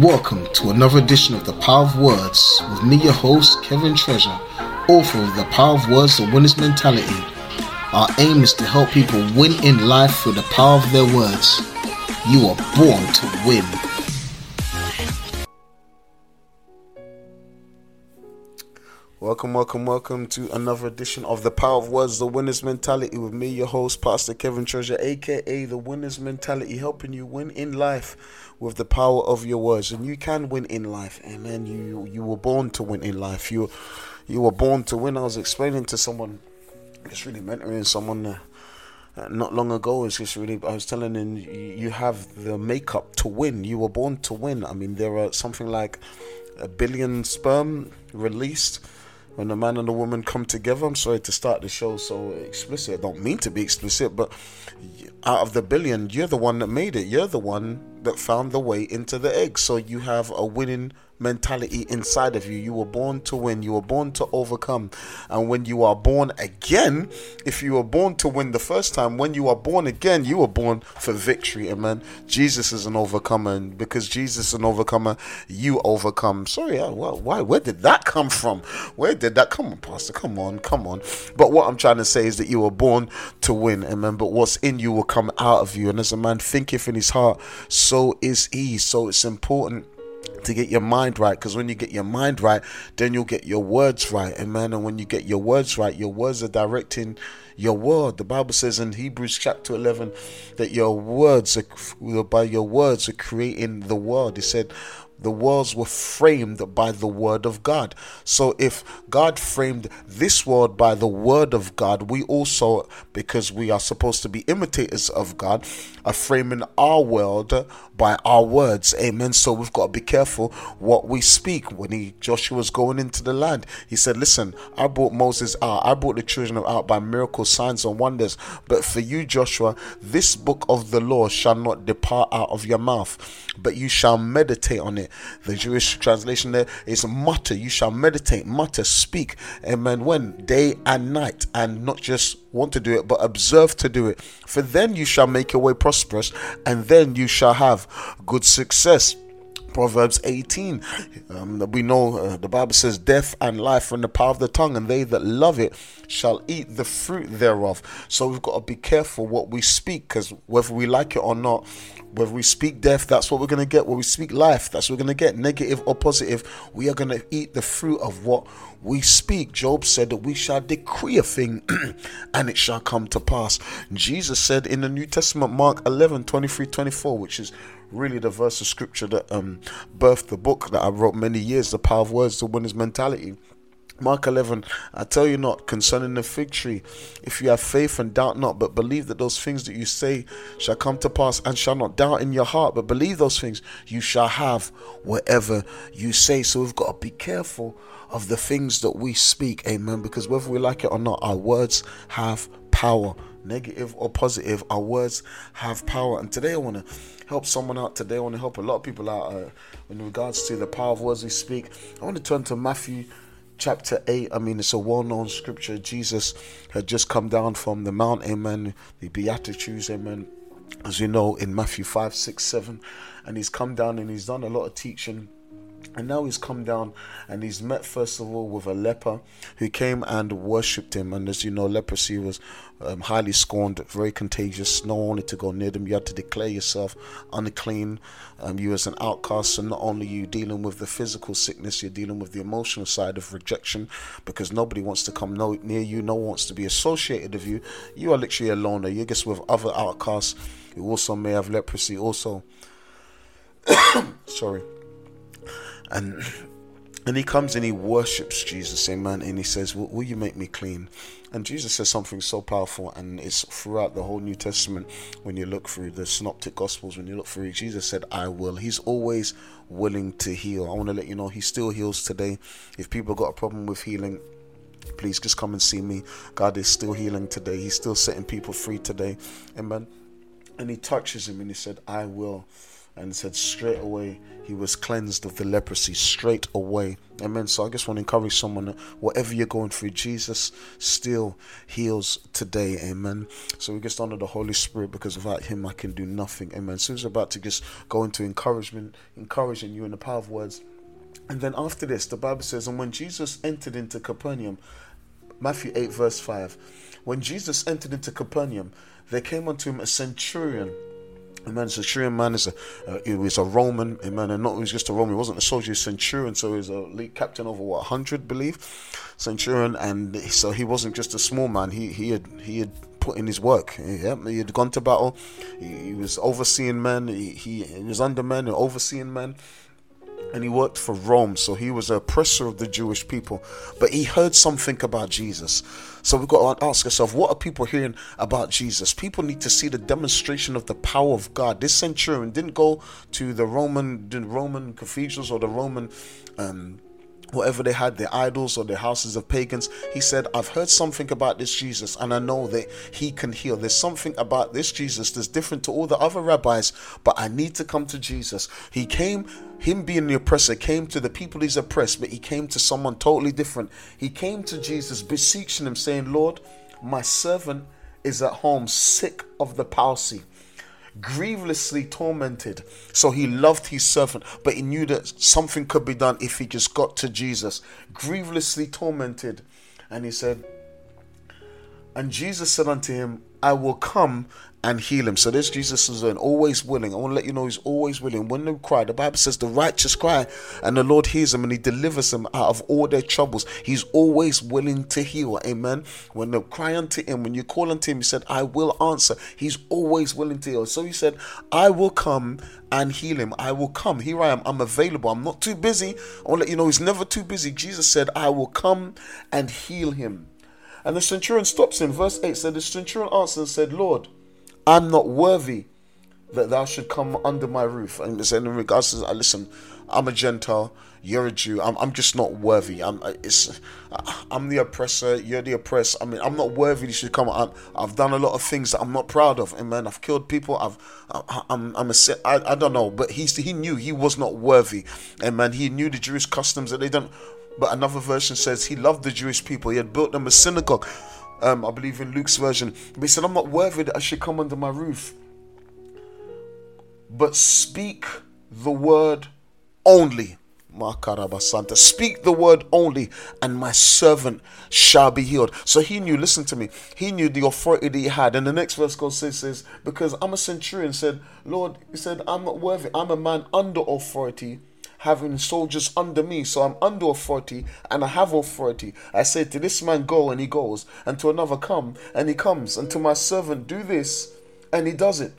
Welcome to another edition of The Power of Words with me, your host, Kevin Treasure, author of The Power of Words, The Winner's Mentality. Our aim is to help people win in life through the power of their words. You are born to win. Welcome, welcome, welcome to another edition of The Power of Words, The Winner's Mentality with me, your host, Pastor Kevin Treasure, aka The Winner's Mentality, helping you win in life with the power of your words. And you can win in life. Amen. You you were born to win in life. You you were born to win. I was explaining to someone, just really mentoring someone uh, uh, not long ago. It's just really, I was telling them, you have the makeup to win. You were born to win. I mean, there are something like a billion sperm released when a man and a woman come together. I'm sorry to start the show so explicit. I don't mean to be explicit, but out of the billion, you're the one that made it. You're the one that found the way into the egg. So you have a winning mentality inside of you. You were born to win, you were born to overcome. And when you are born again, if you were born to win the first time, when you are born again, you were born for victory. Amen. Jesus is an overcomer, and because Jesus is an overcomer, you overcome. Sorry, well, why? Where did that come from? Where did that come on, Pastor? Come on, come on. But what I'm trying to say is that you were born to win, amen. But what's in you will come out of you. And as a man thinketh in his heart, so is he. So it's important to get your mind right because when you get your mind right then you'll get your words right. Amen. And when you get your words right your words are directing your word the bible says in hebrews chapter 11 that your words are by your words are creating the world. He said the worlds were framed by the word of God. So if God framed this world by the word of God, we also, because we are supposed to be imitators of God, are framing our world by our words. Amen. So we've got to be careful what we speak. When he Joshua was going into the land, he said, Listen, I brought Moses out, I brought the children out by miracles, signs, and wonders. But for you, Joshua, this book of the law shall not depart out of your mouth, but you shall meditate on it the Jewish translation there is mutter. You shall meditate, mutter, speak. Amen. When? Day and night. And not just want to do it, but observe to do it. For then you shall make your way prosperous, and then you shall have good success. Proverbs 18. Um, we know uh, the Bible says, Death and life are in the power of the tongue, and they that love it shall eat the fruit thereof. So we've got to be careful what we speak, because whether we like it or not, whether we speak death, that's what we're going to get. When we speak life, that's what we're going to get. Negative or positive, we are going to eat the fruit of what we speak. Job said that we shall decree a thing and it shall come to pass. Jesus said in the New Testament, Mark 11 23 24, which is really the verse of scripture that um, birthed the book that I wrote many years, The Power of Words, The Winner's Mentality. Mark 11, I tell you not concerning the fig tree, if you have faith and doubt not, but believe that those things that you say shall come to pass, and shall not doubt in your heart, but believe those things, you shall have whatever you say. So we've got to be careful of the things that we speak, amen, because whether we like it or not, our words have power. Negative or positive, our words have power. And today I want to help someone out. Today I want to help a lot of people out uh, in regards to the power of words we speak. I want to turn to Matthew chapter 8 i mean it's a well-known scripture jesus had just come down from the mount amen the beatitudes amen as you know in matthew 5 6 7 and he's come down and he's done a lot of teaching and now he's come down and he's met first of all with a leper who came and worshipped him. And as you know, leprosy was um, highly scorned, very contagious. No one wanted to go near them. You had to declare yourself unclean. Um, you as an outcast. So not only you dealing with the physical sickness, you're dealing with the emotional side of rejection because nobody wants to come no, near you. No one wants to be associated with you. You are literally a loner. You're just with other outcasts who also may have leprosy. Also, sorry and and he comes and he worships Jesus, amen. And he says, will, will, you make me clean? And Jesus says something so powerful, and it's throughout the whole New Testament. When you look through the Synoptic Gospels, when you look through it, Jesus said, I will. He's always willing to heal. I want to let you know he still heals today. If people got a problem with healing, please just come and see me. God is still healing today. He's still setting people free today. Amen. And he touches him and he said, I will and said straight away he was cleansed of the leprosy straight away. Amen. So I just want to encourage someone whatever you're going through, Jesus still heals today. Amen. So we just honor the Holy Spirit because without him I can do nothing. Amen. So we're about to just go into encouragement, encouraging you in the power of words. And then after this, the Bible says, and when Jesus entered into Capernaum, Matthew 8, verse 5, when Jesus entered into Capernaum, there came unto him a centurion Amen. Centurion man is a uh, he was a Roman, amen, and not he was just a Roman. He wasn't a soldier, he was centurion, so he was a lead captain over what hundred, believe, centurion, and so he wasn't just a small man. He he had he had put in his work. Yeah, he had gone to battle. He, he was overseeing men. He, he, he was under men and overseeing men and he worked for Rome, so he was an oppressor of the Jewish people. But he heard something about Jesus. So we've got to ask ourselves what are people hearing about Jesus? People need to see the demonstration of the power of God. This centurion didn't go to the Roman, the Roman cathedrals or the Roman um, whatever they had, their idols or their houses of pagans. He said, I've heard something about this Jesus and I know that he can heal. There's something about this Jesus that's different to all the other rabbis, but I need to come to Jesus. He came, him being the oppressor, came to the people he's oppressed, but he came to someone totally different. He came to Jesus, beseeching him, saying, Lord, my servant is at home sick of the palsy grievously tormented. So he loved his servant, but he knew that something could be done if he just got to Jesus. Grievously tormented. And he said, And Jesus said unto him, I will come and heal him. So this Jesus is always willing. I want to let you know he's always willing. When they cry, the Bible says the righteous cry and the Lord hears them and he delivers them out of all their troubles. He's always willing to heal. Amen. When they cry unto him, when you call unto him, he said, I will answer. He's always willing to heal. So he said, I will come and heal him. I will come. Here I am. I'm available. I'm not too busy. I want to let you know he's never too busy. Jesus said, I will come and heal him. And the centurion stops him. Verse 8 said, The centurion answered and said, Lord, I'm not worthy that thou should come under my roof. And in regards to, uh, listen, I'm a Gentile, you're a Jew. I'm, I'm just not worthy. I'm uh, it's uh, I'm the oppressor. You're the oppressed. I mean, I'm not worthy. You should come. i have done a lot of things that I'm not proud of. Amen. I've killed people. I've I, I'm I'm a I, I don't know. But he's he knew he was not worthy. Amen. He knew the Jewish customs that they don't. But another version says he loved the Jewish people. He had built them a synagogue. Um, I believe in Luke's version. But he said, I'm not worthy that I should come under my roof. But speak the word only. Makarabasanta. Speak the word only, and my servant shall be healed. So he knew, listen to me, he knew the authority that he had. And the next verse goes says, says, Because I'm a centurion, said, Lord, he said, I'm not worthy. I'm a man under authority having soldiers under me. So I'm under authority and I have authority. I say to this man, go, and he goes, and to another, come, and he comes, and to my servant, do this, and he does it.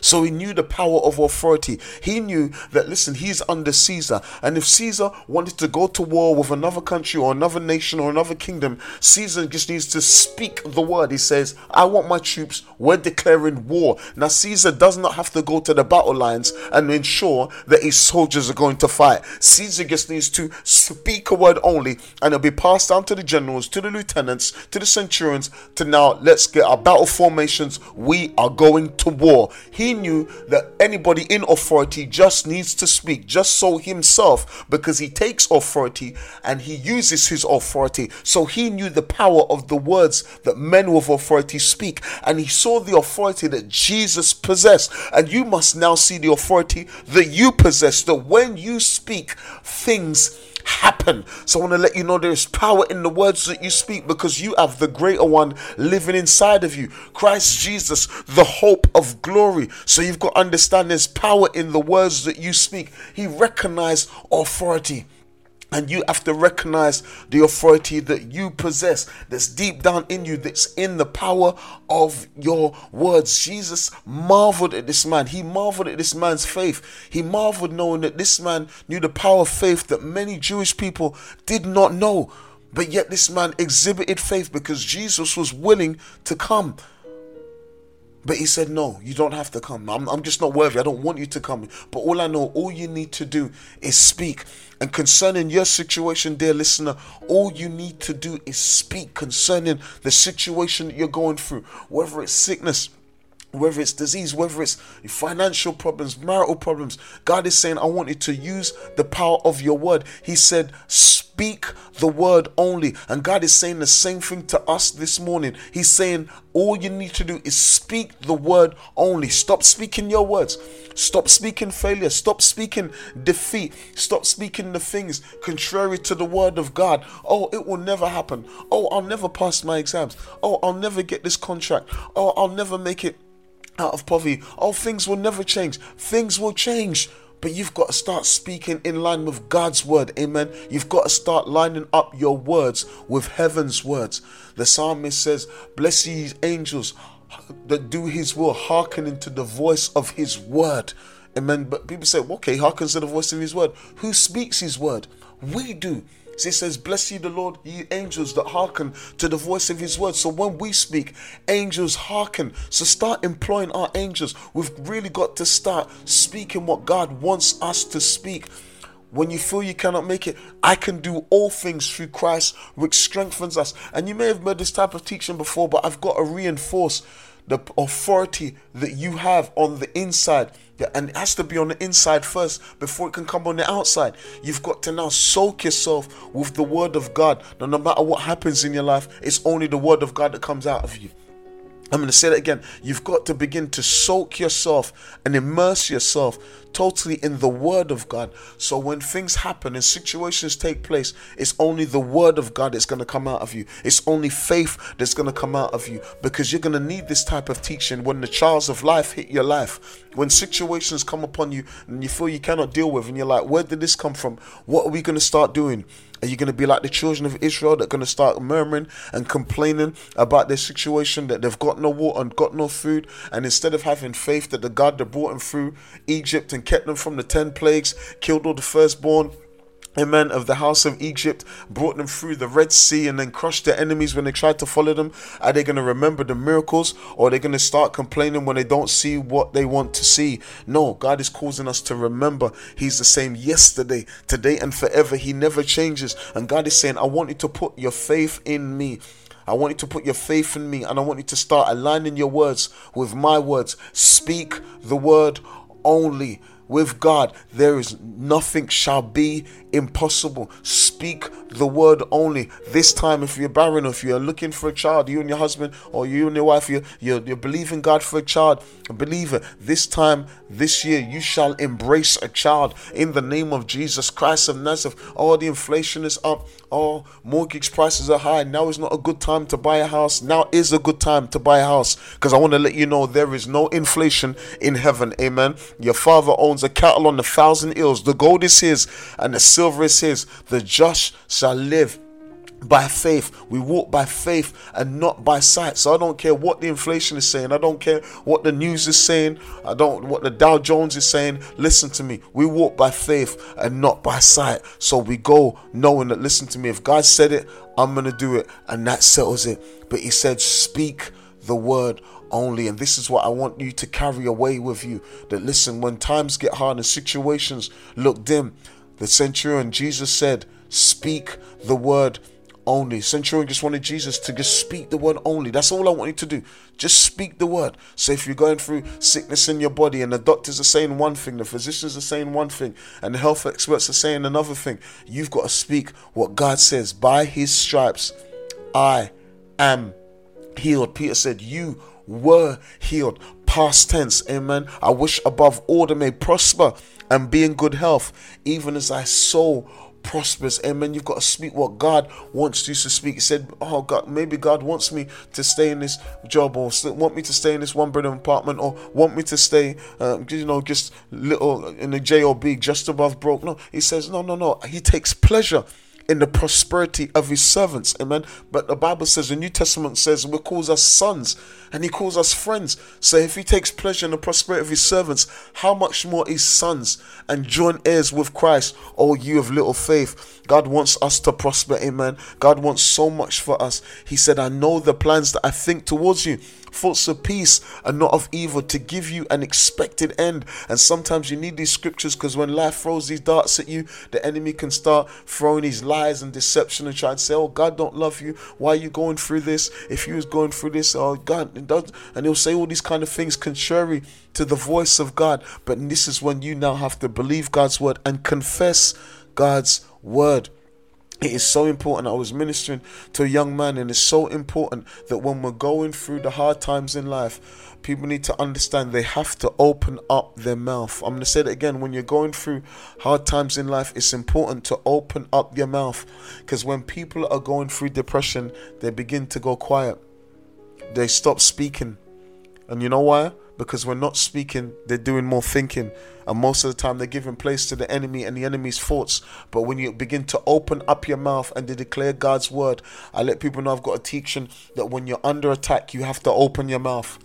So he knew the power of authority. He knew that, listen, he's under Caesar. And if Caesar wanted to go to war with another country or another nation or another kingdom, Caesar just needs to speak the word. He says, I want my troops, we're declaring war. Now, Caesar does not have to go to the battle lines and ensure that his soldiers are going to fight. Caesar just needs to speak a word only, and it'll be passed down to the generals, to the lieutenants, to the centurions, to now let's get our battle formations. We are going to war. He knew that anybody in authority just needs to speak, just so himself, because he takes authority and he uses his authority. So he knew the power of the words that men with authority speak, and he saw the authority that Jesus possessed. And you must now see the authority that you possess, that when you speak, things happen. So I want to let you know there is power in the words that you speak because you have the greater one living inside of you. Christ Jesus, the hope of glory. So you've got to understand there's power in the words that you speak. He recognized authority. And you have to recognize the authority that you possess, that's deep down in you, that's in the power of your words. Jesus marveled at this man. He marveled at this man's faith. He marveled knowing that this man knew the power of faith that many Jewish people did not know. But yet, this man exhibited faith because Jesus was willing to come. But he said, No, you don't have to come. I'm, I'm just not worthy. I don't want you to come. But all I know, all you need to do is speak. And concerning your situation, dear listener, all you need to do is speak concerning the situation that you're going through, whether it's sickness, whether it's disease, whether it's financial problems, marital problems. God is saying, I want you to use the power of your word. He said, Speak the word only. And God is saying the same thing to us this morning. He's saying, All you need to do is speak the word only. Stop speaking your words. Stop speaking failure. Stop speaking defeat. Stop speaking the things contrary to the word of God. Oh, it will never happen. Oh, I'll never pass my exams. Oh, I'll never get this contract. Oh, I'll never make it out of poverty. Oh, things will never change. Things will change. But you've got to start speaking in line with God's word. Amen. You've got to start lining up your words with heaven's words. The psalmist says, Bless ye angels that do his will, hearkening to the voice of his word. Amen. But people say, okay, hearkens to the voice of his word. Who speaks his word? We do. So it says, Bless ye the Lord, ye angels that hearken to the voice of his word. So when we speak, angels hearken. So start employing our angels. We've really got to start speaking what God wants us to speak. When you feel you cannot make it, I can do all things through Christ, which strengthens us. And you may have heard this type of teaching before, but I've got to reinforce the authority that you have on the inside. And it has to be on the inside first before it can come on the outside. You've got to now soak yourself with the word of God. Now, no matter what happens in your life, it's only the word of God that comes out of you. I'm going to say that again. You've got to begin to soak yourself and immerse yourself totally in the Word of God. So when things happen and situations take place, it's only the Word of God that's going to come out of you. It's only faith that's going to come out of you because you're going to need this type of teaching when the trials of life hit your life. When situations come upon you and you feel you cannot deal with, and you're like, where did this come from? What are we going to start doing? Are you going to be like the children of Israel that are going to start murmuring and complaining about their situation that they've got no water and got no food? And instead of having faith that the God that brought them through Egypt and kept them from the 10 plagues, killed all the firstborn, amen, of the house of Egypt, brought them through the Red Sea and then crushed their enemies when they tried to follow them? Are they going to remember the miracles or are they going to start complaining when they don't see what they want to see? No, God is causing us to remember He's the same yesterday, today, and forever. He never changes. And God is saying, I want you to put your faith in me. I want you to put your faith in me and I want you to start aligning your words with my words. Speak the word only with God, there is nothing shall be impossible. Speak the word only. This time, if you're barren, if you're looking for a child, you and your husband or you and your wife, you're, you're, you're believing God for a child, believe it. This time, this year, you shall embrace a child in the name of Jesus Christ of Nazareth. Oh, the inflation is up. Oh, mortgage prices are high. Now is not a good time to buy a house. Now is a good time to buy a house because I want to let you know there is no inflation in heaven. Amen. Your father owns a cattle on a thousand hills. The gold is his and the silver is his. The just shall live by faith. We walk by faith and not by sight. So I don't care what the inflation is saying. I don't care what the news is saying. I don't what the Dow Jones is saying. Listen to me. We walk by faith and not by sight. So we go knowing that listen to me. If God said it, I'm going to do it and that settles it. But he said speak the word only. And this is what I want you to carry away with you. That listen, when times get hard and situations look dim, the centurion Jesus said, Speak the word only. Centurion just wanted Jesus to just speak the word only. That's all I want you to do. Just speak the word. So if you're going through sickness in your body and the doctors are saying one thing, the physicians are saying one thing, and the health experts are saying another thing, you've got to speak what God says. By his stripes, I am healed. Peter said, You were healed. Past tense, amen. I wish above all they may prosper and be in good health, even as thy soul prospers. Amen. You've got to speak what God wants you to speak. He said, Oh God, maybe God wants me to stay in this job or want me to stay in this one bedroom apartment or want me to stay, um, you know, just little in the job, just above broke. No, he says, No, no, no. He takes pleasure in the prosperity of his servants. Amen. But the Bible says, the New Testament says, we calls us sons and he calls us friends. So if he takes pleasure in the prosperity of his servants, how much more his sons and joint heirs with Christ, oh you of little faith. God wants us to prosper, amen. God wants so much for us. He said, I know the plans that I think towards you, thoughts of peace and not of evil to give you an expected end. And sometimes you need these scriptures because when life throws these darts at you, the enemy can start throwing these lies and deception and try to say, Oh, God don't love you. Why are you going through this? If you was going through this, oh God, and he'll say all these kind of things contrary to the voice of God. But this is when you now have to believe God's word and confess God's word. It is so important. I was ministering to a young man, and it's so important that when we're going through the hard times in life, people need to understand they have to open up their mouth. I'm going to say it again. When you're going through hard times in life, it's important to open up your mouth because when people are going through depression, they begin to go quiet, they stop speaking. And you know why? Because we're not speaking, they're doing more thinking. And most of the time, they're giving place to the enemy and the enemy's thoughts. But when you begin to open up your mouth and to declare God's word, I let people know I've got a teaching that when you're under attack, you have to open your mouth.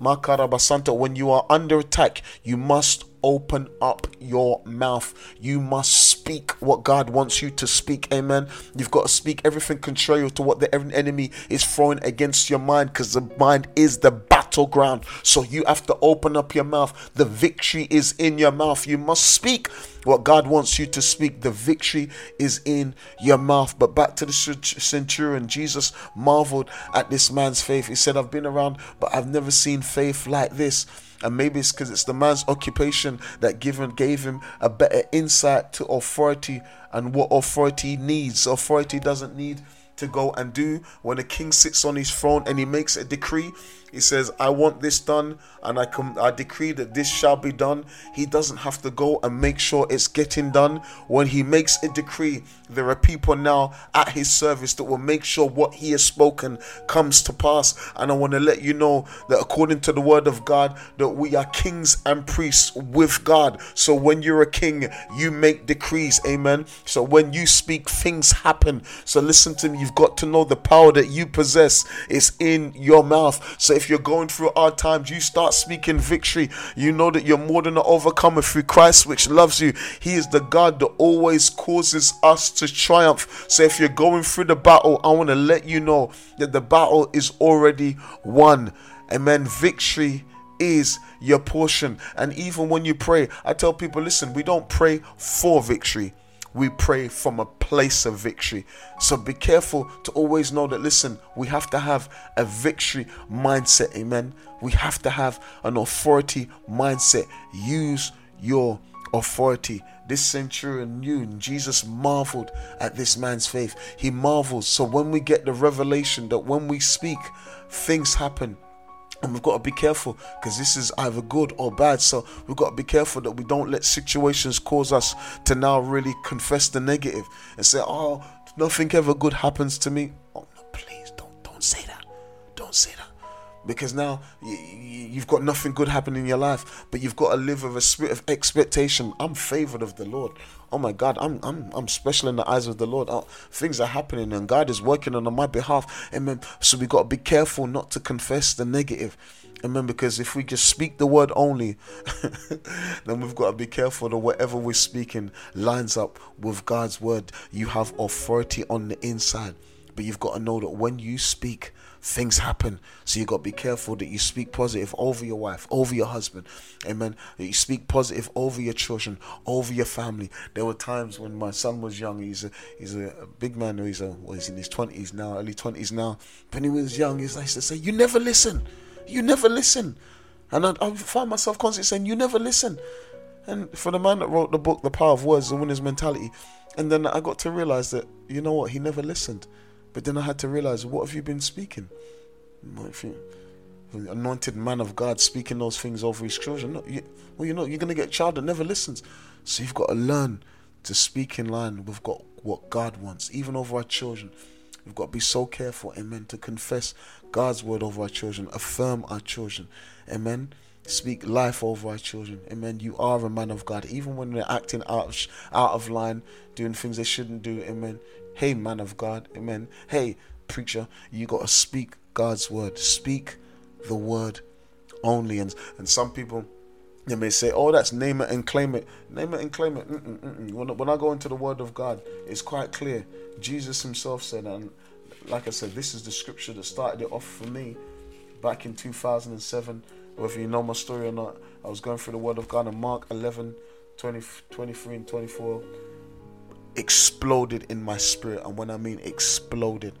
Makarabasanta, when you are under attack, you must open up your mouth. You must speak what God wants you to speak. Amen. You've got to speak everything contrary to what the enemy is throwing against your mind because the mind is the battleground. So you have to open up your mouth. The victory is in your mouth. You must speak what God wants you to speak. The victory is in your mouth. But back to the centurion, Jesus marveled at this man's faith. He said, I've been around, but I've never seen faith like this. And maybe it's because it's the man's occupation that given gave him a better insight to authority and what authority needs. Authority doesn't need to go and do when a king sits on his throne and he makes a decree he says, I want this done and I com- I decree that this shall be done. He doesn't have to go and make sure it's getting done. When he makes a decree, there are people now at his service that will make sure what he has spoken comes to pass. And I want to let you know that according to the word of God, that we are kings and priests with God. So when you're a king, you make decrees. Amen. So when you speak, things happen. So listen to me, you've got to know the power that you possess is in your mouth. So if you're going through hard times, you start speaking victory. You know that you're more than an overcomer through Christ, which loves you. He is the God that always causes us to triumph. So if you're going through the battle, I want to let you know that the battle is already won. Amen. Victory is your portion. And even when you pray, I tell people listen, we don't pray for victory, we pray from a place of victory. So be careful to always know that, listen, we have to have a victory mindset. Amen. We have to have an authority mindset. Use your authority. This centurion knew, and Jesus marveled at this man's faith. He marvels. So when we get the revelation that when we speak, things happen and we've got to be careful because this is either good or bad. So we've got to be careful that we don't let situations cause us to now really confess the negative and say, "Oh, nothing ever good happens to me." Oh no, please don't don't say that. Don't say that because now you've got nothing good happening in your life but you've got to live with a spirit of expectation. I'm favored of the lord. Oh my god i'm i'm, I'm special in the eyes of the lord. Oh, things are happening and god is working on my behalf. Amen. So we got to be careful not to confess the negative. Amen. Because if we just speak the word only, then we've got to be careful that whatever we're speaking lines up with God's word. You have authority on the inside, but you've got to know that when you speak, things happen. So you got to be careful that you speak positive over your wife, over your husband. Amen. That you speak positive over your children, over your family. There were times when my son was young. He's a he's a, big man. He's a well, he's in his twenties now, early twenties now. When he was young, he used to say, "You never listen. You never listen." And I, I find myself constantly saying, "You never listen." And for the man that wrote the book, The Power of Words, The Winner's Mentality, and then I got to realize that you know what, he never listened. But then I had to realize, what have you been speaking? Anointed man of God speaking those things over his children? No, you, well, you know, you're going to get a child that never listens. So you've got to learn to speak in line with God, what God wants, even over our children. We've got to be so careful, amen, to confess God's word over our children, affirm our children, amen. Speak life over our children, amen. You are a man of God, even when they're acting out out of line, doing things they shouldn't do, amen. Hey, man of God, amen. Hey, preacher, you got to speak God's word. Speak the word only. And, and some people, they may say, oh, that's name it and claim it. Name it and claim it. Mm-mm, mm-mm. When, when I go into the word of God, it's quite clear. Jesus himself said, and like I said, this is the scripture that started it off for me. back in 2007. Whether you know my story or not, I was going through the Word of God and Mark 11, 20, 23 and 24 exploded in my spirit. And when I mean exploded,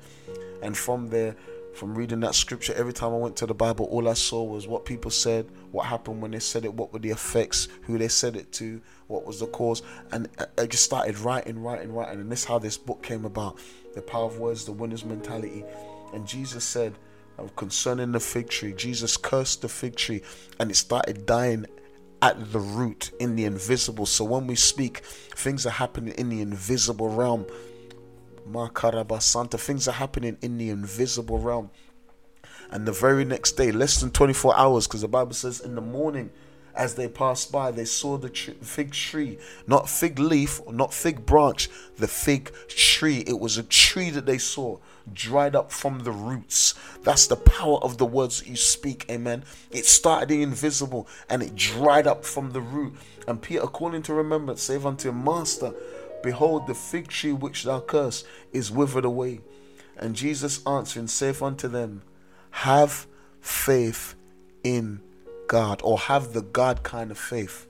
and from there, from reading that scripture, every time I went to the Bible, all I saw was what people said, what happened when they said it, what were the effects, who they said it to, what was the cause, and I just started writing, writing, writing, and this is how this book came about: the power of words, the winner's mentality. And Jesus said, concerning the fig tree, Jesus cursed the fig tree, and it started dying at the root in the invisible. So when we speak, things are happening in the invisible realm. Makarabasanta, things are happening in the invisible realm. And the very next day, less than 24 hours, because the Bible says in the morning, as they passed by, they saw the fig tree, not fig leaf, not fig branch, the fig tree. It was a tree that they saw dried up from the roots. That's the power of the words that you speak. Amen. It started invisible and it dried up from the root. And Peter, according to remembrance, save unto Master, behold, the fig tree which thou cursed is withered away. And Jesus answering, saith unto them, Have faith in God, or have the God kind of faith.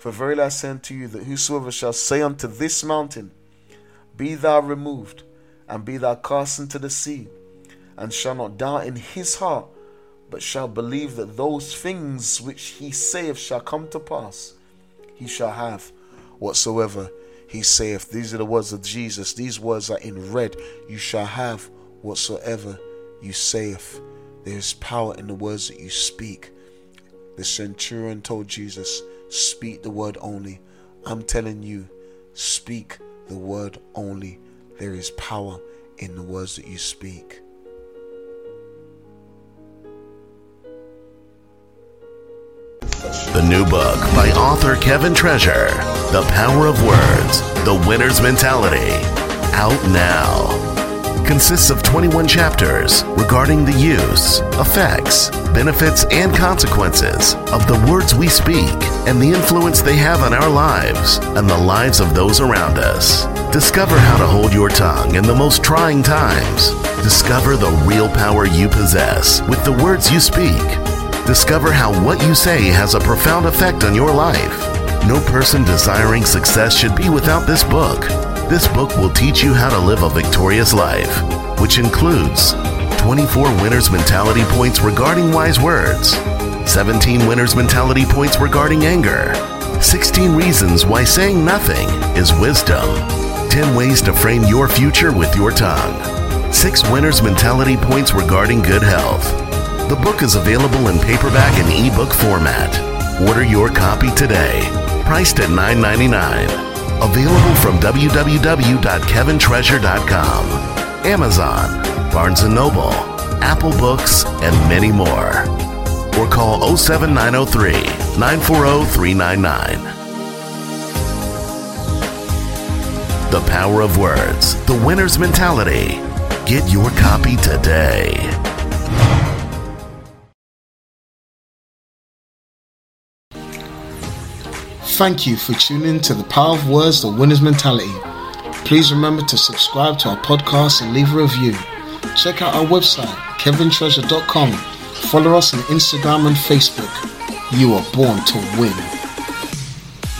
For verily I say unto you that whosoever shall say unto this mountain, Be thou removed, and be thou cast into the sea, and shall not doubt in his heart, but shall believe that those things which he saith shall come to pass, he shall have whatsoever he saith. These are the words of Jesus. These words are in red. You shall have whatsoever you saith. There is power in the words that you speak. The centurion told Jesus, Speak the word only. I'm telling you, speak the word only. There is power in the words that you speak. The new book by author Kevin Treasure, The Power of Words, The Winner's Mentality, out now consists of 21 chapters regarding the use, effects, benefits, and consequences of the words we speak and the influence they have on our lives and the lives of those around us. Discover how to hold your tongue in the most trying times. Discover the real power you possess with the words you speak. Discover how what you say has a profound effect on your life. No person desiring success should be without this book. This book will teach you how to live a victorious life, which includes 24 winner's mentality points regarding wise words, 17 winner's mentality points regarding anger, 16 reasons why saying nothing is wisdom, 10 ways to frame your future with your tongue, 6 winner's mentality points regarding good health. The book is available in paperback and ebook format. Order your copy today, priced at $9.99. Available from www.kevintreasure.com, Amazon, Barnes & Noble, Apple Books, and many more. Or call 07903 940 399. The Power of Words, The Winner's Mentality. Get your copy today. Thank you for tuning to the Power of Words, the Winner's Mentality. Please remember to subscribe to our podcast and leave a review. Check out our website, kevintreasure.com. Follow us on Instagram and Facebook. You are born to win.